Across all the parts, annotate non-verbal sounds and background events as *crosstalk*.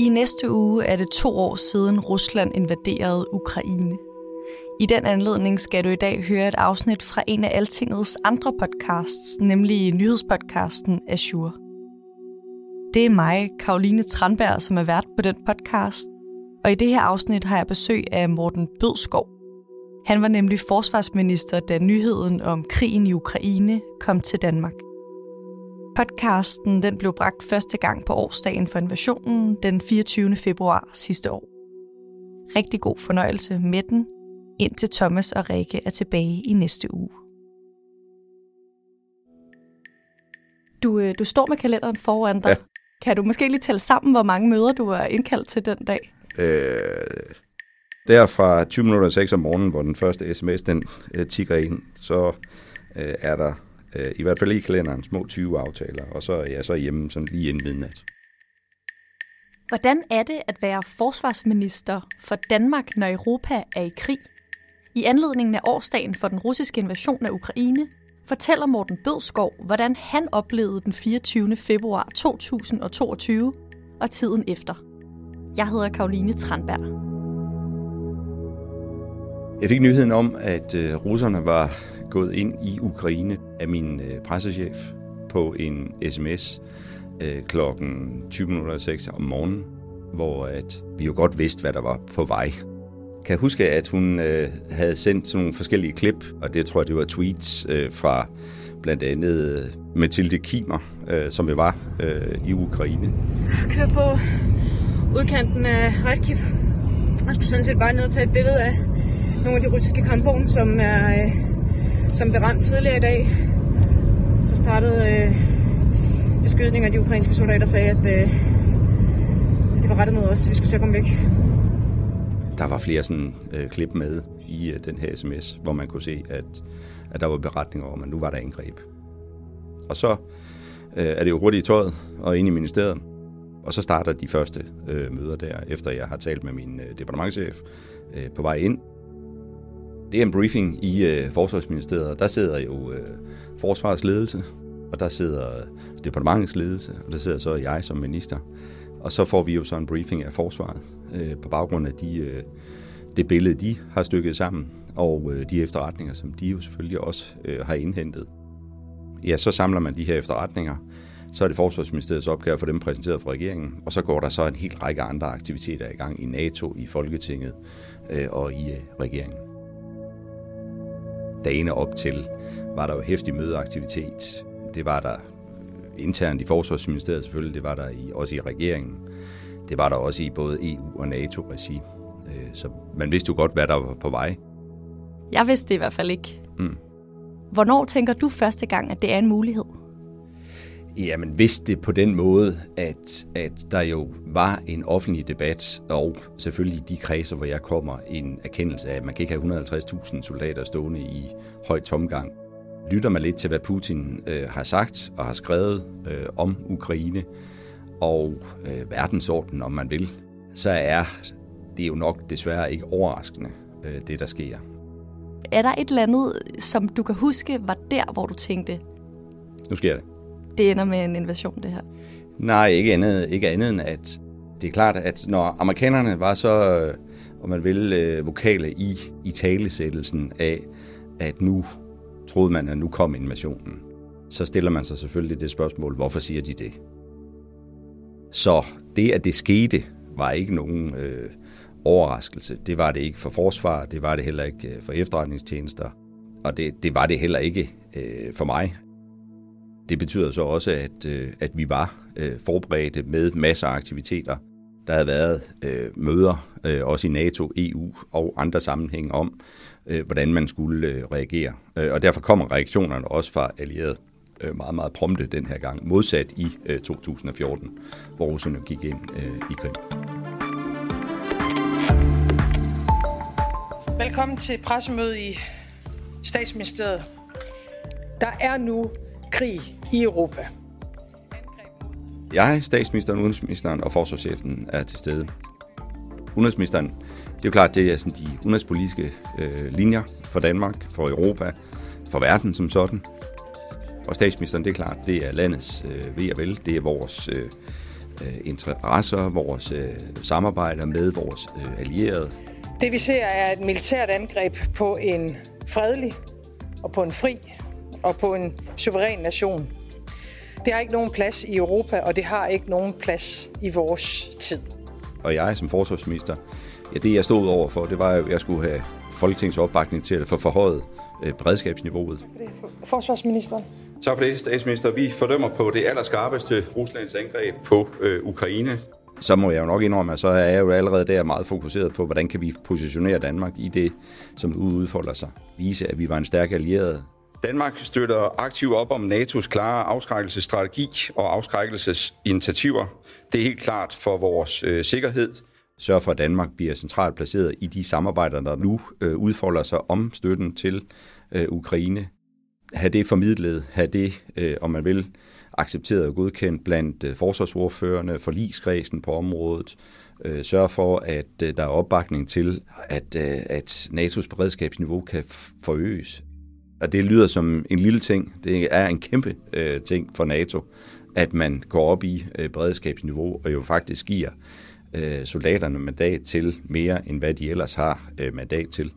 I næste uge er det to år siden Rusland invaderede Ukraine. I den anledning skal du i dag høre et afsnit fra en af Altingets andre podcasts, nemlig nyhedspodcasten Azure. Det er mig, Karoline Tranberg, som er vært på den podcast, og i det her afsnit har jeg besøg af Morten Bødskov. Han var nemlig forsvarsminister, da nyheden om krigen i Ukraine kom til Danmark. Podcasten den blev bragt første gang på årsdagen for invasionen den 24. februar sidste år. Rigtig god fornøjelse med den, indtil Thomas og Rikke er tilbage i næste uge. Du, øh, du står med kalenderen foran dig. Ja. Kan du måske lige tælle sammen, hvor mange møder du er indkaldt til den dag? Øh, der fra 20 minutter 6 om morgenen, hvor den første sms den øh, tigger ind, så øh, er der øh, i hvert fald i kalenderen små 20 aftaler, og så er jeg så hjemme sådan lige inden midnat. Hvordan er det at være forsvarsminister for Danmark, når Europa er i krig? I anledningen af årsdagen for den russiske invasion af Ukraine, fortæller Morten Bødskov, hvordan han oplevede den 24. februar 2022 og tiden efter. Jeg hedder Karoline Tranberg. Jeg fik nyheden om, at øh, russerne var gået ind i Ukraine af min øh, pressechef på en sms øh, klokken 20.06 om morgenen, hvor at vi jo godt vidste, hvad der var på vej. Kan jeg huske, at hun øh, havde sendt sådan nogle forskellige klip, og det tror jeg, det var tweets øh, fra blandt andet øh, Mathilde Kimer, øh, som jo var øh, i Ukraine. Jeg kører på udkanten af Kharkiv. Jeg skulle sådan set bare ned og tage et billede af nogle af de russiske kampvogne, som er øh, som blev ramt tidligere i dag. Så startede øh, beskydningen af de ukrainske soldater sagde, at øh, det var rettet mod os, så vi skulle se at komme væk. Der var flere sådan øh, klip med i øh, den her sms, hvor man kunne se, at, at der var beretninger om, at nu var der angreb. Og så øh, er det jo hurtigt i tøjet og ind i ministeriet. Og så starter de første øh, møder der, efter jeg har talt med min øh, departementchef øh, på vej ind. Det er en briefing i øh, Forsvarsministeriet, og der sidder jo øh, forsvarsledelse, og der sidder øh, departementets ledelse, og der sidder så jeg som minister. Og så får vi jo så en briefing af forsvaret øh, på baggrund af de, øh, det billede, de har stykket sammen, og øh, de efterretninger, som de jo selvfølgelig også øh, har indhentet. Ja, så samler man de her efterretninger, så er det Forsvarsministeriets opgave at få dem præsenteret for regeringen, og så går der så en hel række andre aktiviteter i gang i NATO, i Folketinget øh, og i øh, regeringen dagene op til, var der jo hæftig mødeaktivitet. Det var der internt i Forsvarsministeriet selvfølgelig, det var der i, også i regeringen. Det var der også i både EU og NATO-regi. Øh, så man vidste jo godt, hvad der var på vej. Jeg vidste det i hvert fald ikke. Mm. Hvornår tænker du første gang, at det er en mulighed? Jamen, hvis det på den måde, at, at der jo var en offentlig debat, og selvfølgelig de kredser, hvor jeg kommer, en erkendelse af, at man kan ikke have 150.000 soldater stående i højt tomgang. Lytter man lidt til, hvad Putin øh, har sagt og har skrevet øh, om Ukraine og øh, verdensordenen, om man vil, så er det jo nok desværre ikke overraskende, øh, det der sker. Er der et eller andet, som du kan huske, var der, hvor du tænkte, nu sker det det ender med en invasion, det her? Nej, ikke andet, ikke andet end, at det er klart, at når amerikanerne var så, øh, om man vil, øh, vokale i, i talesættelsen af, at nu troede man, at nu kom invasionen, så stiller man sig selvfølgelig det spørgsmål, hvorfor siger de det? Så det, at det skete, var ikke nogen øh, overraskelse. Det var det ikke for forsvar, det var det heller ikke øh, for efterretningstjenester, og det, det var det heller ikke øh, for mig. Det betyder så også, at, øh, at vi var øh, forberedte med masser af aktiviteter. Der havde været øh, møder, øh, også i NATO, EU og andre sammenhænge om, øh, hvordan man skulle øh, reagere. Øh, og derfor kommer reaktionerne også fra allierede øh, meget, meget prompte den her gang, modsat i øh, 2014, hvor russerne gik ind øh, i Krim. Velkommen til pressemøde i statsministeriet. Der er nu krig i Europa. Jeg, statsministeren, udenrigsministeren og forsvarschefen er til stede. Udenrigsministeren, det er jo klart, det er sådan de udenrigspolitiske øh, linjer for Danmark, for Europa, for verden som sådan. Og statsministeren, det er klart, det er landets øh, ved og vel, det er vores øh, øh, interesser, vores øh, samarbejder med vores øh, allierede. Det vi ser er et militært angreb på en fredelig og på en fri og på en suveræn nation. Det har ikke nogen plads i Europa, og det har ikke nogen plads i vores tid. Og jeg som forsvarsminister, ja, det jeg stod over for, det var, at jeg skulle have Folketingets opbakning til at få forhøjet øh, beredskabsniveauet. Forsvarsministeren. Tak for det, statsminister. Vi fordømmer på det allerskarpeste Ruslands angreb på øh, Ukraine. Så må jeg jo nok indrømme, at så er jeg jo allerede der meget fokuseret på, hvordan kan vi positionere Danmark i det, som udfolder sig. Vise, at vi var en stærk allieret. Danmark støtter aktivt op om NATO's klare afskrækkelsesstrategi og afskrækkelsesinitiativer. Det er helt klart for vores øh, sikkerhed. Sørg for, at Danmark bliver centralt placeret i de samarbejder, der nu øh, udfolder sig om støtten til øh, Ukraine have det formidlet, have det, øh, om man vil, accepteret og godkendt blandt øh, forsvarsordførende, forligskredsen på området, øh, sørg for, at øh, der er opbakning til, at, øh, at NATO's beredskabsniveau kan forøges. Og det lyder som en lille ting. Det er en kæmpe øh, ting for NATO, at man går op i øh, beredskabsniveau og jo faktisk giver øh, soldaterne mandat til mere, end hvad de ellers har øh, mandat til.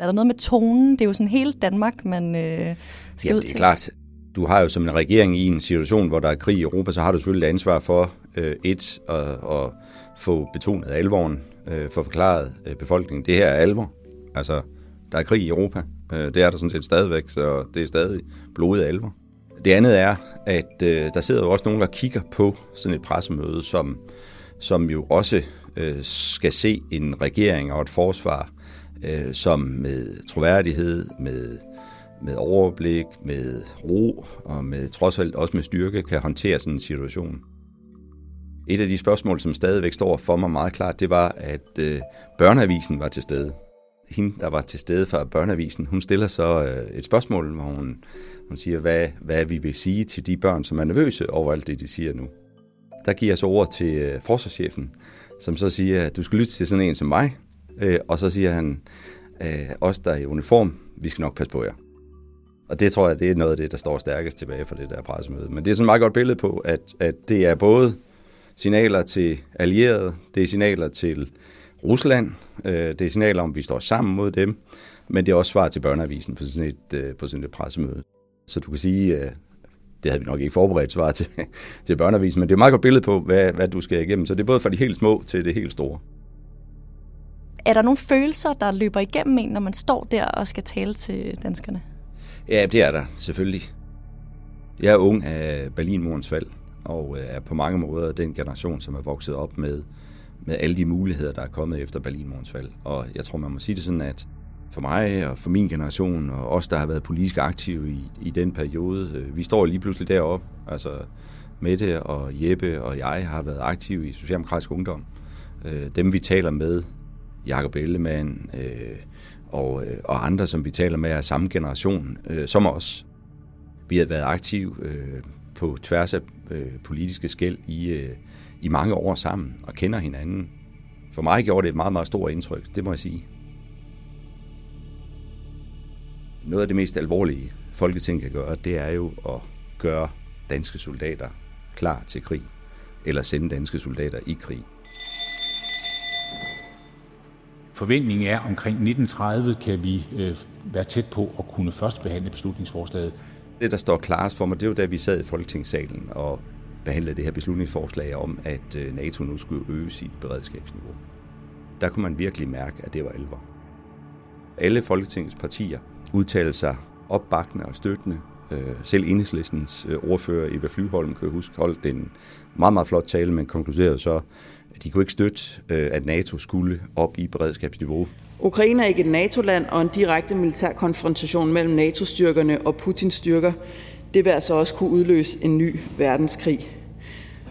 Er der noget med tonen? Det er jo sådan hele Danmark, man øh, skal ja, ud det er til. klart. Du har jo som en regering i en situation, hvor der er krig i Europa, så har du selvfølgelig et ansvar for øh, et at, at få betonet alvoren, øh, få forklaret øh, befolkningen. Det her er alvor. Altså, der er krig i Europa. Øh, det er der sådan set stadigvæk, så det er stadig blodet alvor. Det andet er, at øh, der sidder jo også nogen, der kigger på sådan et pressemøde, som, som jo også øh, skal se en regering og et forsvar, øh, som med troværdighed, med, med overblik, med ro og med trods alt også med styrke kan håndtere sådan en situation. Et af de spørgsmål, som stadigvæk står for mig meget klart, det var, at øh, børneavisen var til stede. Hende, der var til stede fra børneavisen, hun stiller så øh, et spørgsmål, hvor hun, hun siger, hvad, hvad vi vil sige til de børn, som er nervøse over alt det, de siger nu. Der giver jeg så ord til øh, forsvarschefen, som så siger, at du skal lytte til sådan en som mig, Øh, og så siger han, øh, os der er i uniform, vi skal nok passe på jer. Og det tror jeg, det er noget af det, der står stærkest tilbage for det der pressemøde. Men det er sådan et meget godt billede på, at, at det er både signaler til allierede, det er signaler til Rusland, øh, det er signaler om, at vi står sammen mod dem, men det er også svar til børneavisen på sådan et, øh, på sådan et pressemøde. Så du kan sige, øh, det havde vi nok ikke forberedt svar til, *laughs* til børneavisen, men det er et meget godt billede på, hvad, hvad du skal igennem. Så det er både fra de helt små til det helt store. Er der nogle følelser, der løber igennem en, når man står der og skal tale til danskerne? Ja, det er der selvfølgelig. Jeg er ung af Berlinmurens fald, og er på mange måder den generation, som er vokset op med, med alle de muligheder, der er kommet efter Berlinmurens fald. Og jeg tror, man må sige det sådan, at for mig og for min generation, og os, der har været politisk aktive i, i den periode, øh, vi står lige pludselig deroppe. Altså Mette og Jeppe og jeg har været aktive i Socialdemokratisk Ungdom. Øh, dem, vi taler med, Jakob Ellemann øh, og, øh, og andre, som vi taler med, er samme generation øh, som os. Vi har været aktive øh, på tværs af øh, politiske skæld i, øh, i mange år sammen og kender hinanden. For mig gjorde det et meget, meget stort indtryk, det må jeg sige. Noget af det mest alvorlige, Folketinget kan gøre, det er jo at gøre danske soldater klar til krig, eller sende danske soldater i krig. Forventningen er, omkring 1930 kan vi øh, være tæt på at kunne først behandle beslutningsforslaget. Det, der står klarest for mig, det er jo da vi sad i Folketingssalen og behandlede det her beslutningsforslag om, at øh, NATO nu skulle øge sit beredskabsniveau. Der kunne man virkelig mærke, at det var alvor. Alle Folketingets partier udtalte sig opbakkende og støttende. Øh, selv enhedslistens øh, ordfører Eva Flyholm, kan jeg huske, holdt en meget, meget flot tale, men konkluderede så, at de kunne ikke støtte, at NATO skulle op i beredskabsniveau. Ukraine er ikke et NATO-land, og en direkte militær konfrontation mellem NATO-styrkerne og Putins styrker, det vil altså også kunne udløse en ny verdenskrig.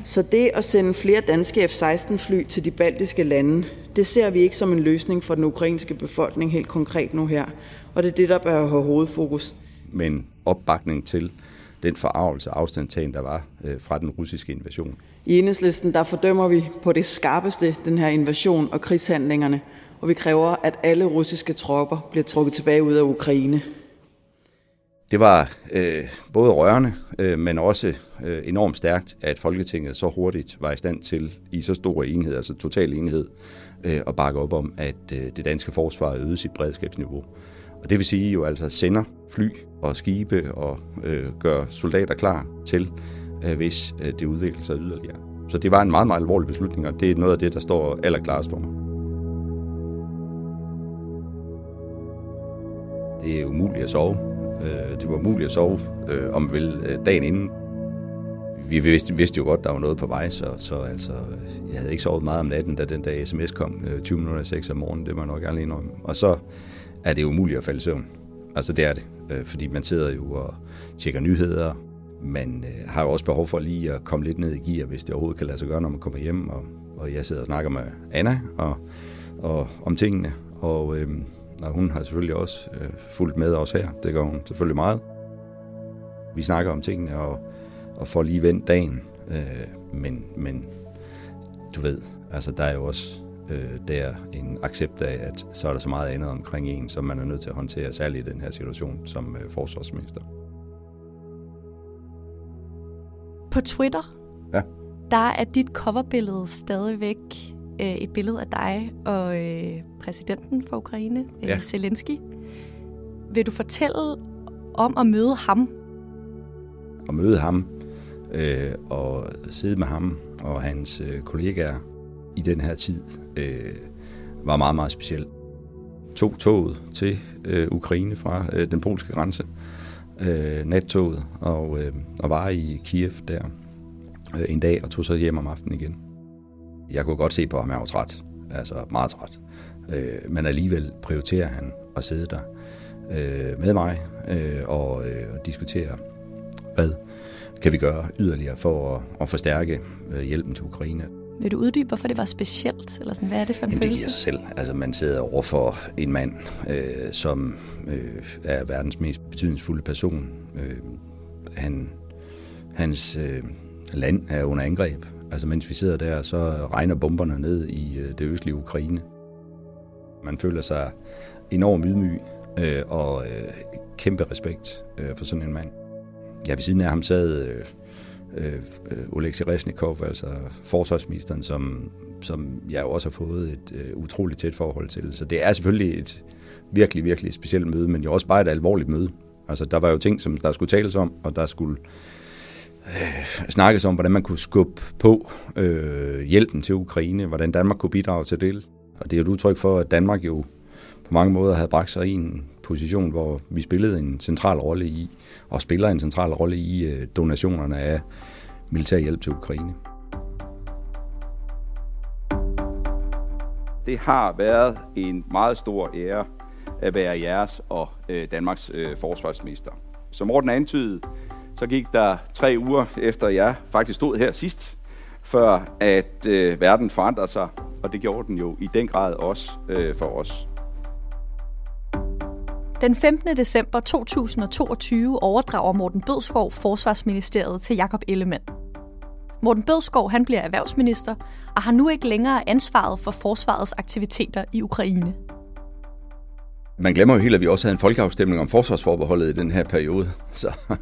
Så det at sende flere danske F-16-fly til de baltiske lande, det ser vi ikke som en løsning for den ukrainske befolkning helt konkret nu her. Og det er det, der bør have hovedfokus. Men opbakning til den forarvelse og afstandtagen, der var øh, fra den russiske invasion. I enhedslisten der fordømmer vi på det skarpeste den her invasion og krigshandlingerne, og vi kræver, at alle russiske tropper bliver trukket tilbage ud af Ukraine. Det var øh, både rørende, øh, men også øh, enormt stærkt, at Folketinget så hurtigt var i stand til, i så stor enhed, altså total enhed, øh, at bakke op om, at øh, det danske forsvar øgede sit beredskabsniveau. Og det vil sige jo altså sender fly og skibe og øh, gør soldater klar til, øh, hvis øh, det udvikler sig yderligere. Så det var en meget, meget alvorlig beslutning, og det er noget af det, der står allerklarest for mig. Det er umuligt at sove. Øh, det var umuligt at sove, øh, om vel øh, dagen inden. Vi vidste, vidste jo godt, der var noget på vej, så, så altså, jeg havde ikke sovet meget om natten, da den der sms kom øh, 20 minutter 6 om morgenen. Det var nok gerne indrømme. Og så er det umuligt at falde i søvn. Altså det er det, øh, fordi man sidder jo og tjekker nyheder. Man øh, har jo også behov for lige at komme lidt ned i gear, hvis det overhovedet kan lade sig gøre, når man kommer hjem. Og, og jeg sidder og snakker med Anna og, og om tingene. Og, øhm, og hun har selvfølgelig også øh, fulgt med os her. Det gør hun selvfølgelig meget. Vi snakker om tingene og, og får lige vendt dagen. Øh, men, men du ved, altså der er jo også øh, der en accept af, at så er der så meget andet omkring en, som man er nødt til at håndtere, særligt i den her situation som øh, forsvarsminister. På Twitter, ja. der er dit coverbillede stadigvæk øh, et billede af dig og øh, præsidenten for Ukraine, øh, ja. Zelensky. Vil du fortælle om at møde ham? At møde ham øh, og sidde med ham og hans øh, kollegaer i den her tid øh, var meget, meget specielt. Tog toget til øh, Ukraine fra øh, den polske grænse, øh, nattoget, og, øh, og var i Kiev der øh, en dag og tog så hjem om aftenen igen. Jeg kunne godt se på ham, at jeg var træt. Altså meget træt. Øh, men alligevel prioriterer han at sidde der øh, med mig øh, og, øh, og diskutere, hvad kan vi gøre yderligere for at, at forstærke øh, hjælpen til Ukraine. Vil du uddybe, hvorfor det var specielt? Eller sådan, hvad er det for en Jamen, følelse? Det giver sig selv. Altså, man sidder over for en mand, øh, som øh, er verdens mest betydningsfulde person. Øh, han, hans øh, land er under angreb. Altså mens vi sidder der, så regner bomberne ned i øh, det østlige Ukraine. Man føler sig enormt ydmyg øh, og øh, kæmpe respekt øh, for sådan en mand. Ja, ved siden af ham sad øh, øh, Oleksiy Resnikov, altså forsvarsministeren, som, som jeg jo også har fået et øh, utroligt tæt forhold til. Så det er selvfølgelig et virkelig, virkelig specielt møde, men jo også bare et alvorligt møde. Altså, der var jo ting, som der skulle tales om, og der skulle øh, snakkes om, hvordan man kunne skubbe på øh, hjælpen til Ukraine, hvordan Danmark kunne bidrage til det. Og det er et udtryk for, at Danmark jo på mange måder havde bragt sig i en position, hvor vi spillede en central rolle i, og spiller en central rolle i øh, donationerne af militær hjælp til Ukraine. Det har været en meget stor ære at være jeres og øh, Danmarks øh, forsvarsminister. Som Morten antydede, så gik der tre uger efter jeg faktisk stod her sidst, før at øh, verden forandrede sig, og det gjorde den jo i den grad også øh, for os. Den 15. december 2022 overdrager Morten Bødskov Forsvarsministeriet til Jakob Ellemann. Morten Bødskov han bliver erhvervsminister og har nu ikke længere ansvaret for forsvarets aktiviteter i Ukraine. Man glemmer jo helt, at vi også havde en folkeafstemning om forsvarsforbeholdet i den her periode. *laughs* Så,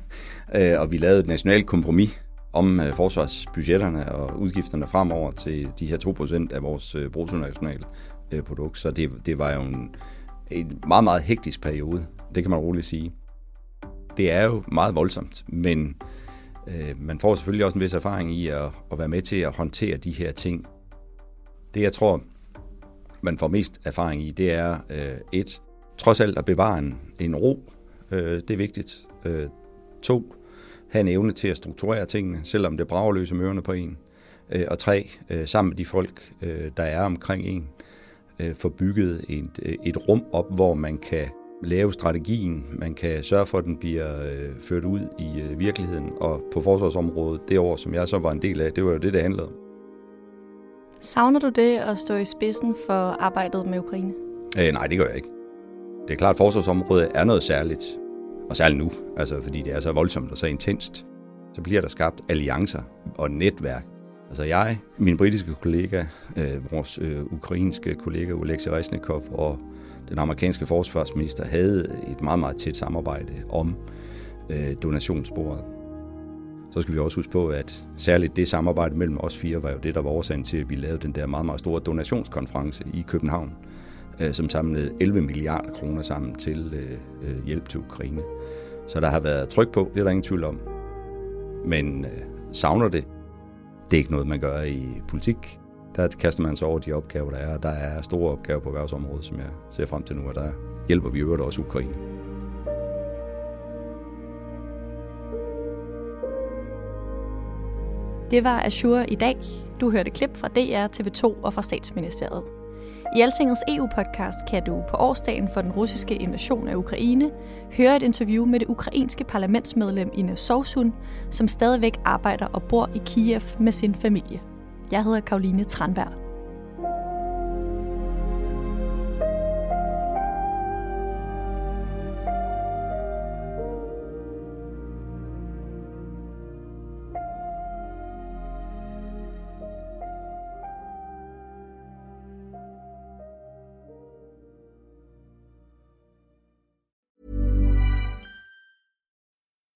øh, og vi lavede et nationalt kompromis om øh, forsvarsbudgetterne og udgifterne fremover til de her 2% af vores øh, bruttonationale øh, produkt. Så det, det var jo en, en meget, meget hektisk periode. Det kan man roligt sige. Det er jo meget voldsomt, men øh, man får selvfølgelig også en vis erfaring i at, at være med til at håndtere de her ting. Det, jeg tror, man får mest erfaring i, det er øh, et, trods alt at bevare en, en ro. Øh, det er vigtigt. Øh, to, have en evne til at strukturere tingene, selvom det brager løse mørene på en. Øh, og tre, øh, sammen med de folk, øh, der er omkring en, øh, få bygget et, øh, et rum op, hvor man kan lave strategien, man kan sørge for, at den bliver øh, ført ud i øh, virkeligheden. Og på forsvarsområdet, det år, som jeg så var en del af, det var jo det, det handlede om. Savner du det at stå i spidsen for arbejdet med Ukraine? Øh, nej, det gør jeg ikke. Det er klart, at forsvarsområdet er noget særligt. Og særligt nu, altså fordi det er så voldsomt og så intenst. Så bliver der skabt alliancer og netværk. Altså jeg, min britiske kollega, øh, vores øh, ukrainske kollega Oleksiy Reznikov og den amerikanske forsvarsminister havde et meget, meget tæt samarbejde om øh, donationssporet. Så skal vi også huske på, at særligt det samarbejde mellem os fire var jo det, der var årsagen til, at vi lavede den der meget, meget store donationskonference i København, øh, som samlede 11 milliarder kroner sammen til øh, øh, hjælp til Ukraine. Så der har været tryk på, det er der ingen tvivl om. Men øh, savner det? Det er ikke noget, man gør i politik. Der kaster man sig over de opgaver, der er. Der er store opgaver på erhvervsområdet, som jeg ser frem til nu, og der hjælper vi øvrigt også Ukraine. Det var Azure i dag. Du hørte klip fra DR, TV2 og fra Statsministeriet. I Altingets EU-podcast kan du på årsdagen for den russiske invasion af Ukraine høre et interview med det ukrainske parlamentsmedlem Ina Sovsun, som stadigvæk arbejder og bor i Kiev med sin familie. Jeg hedder Karoline Tranberg.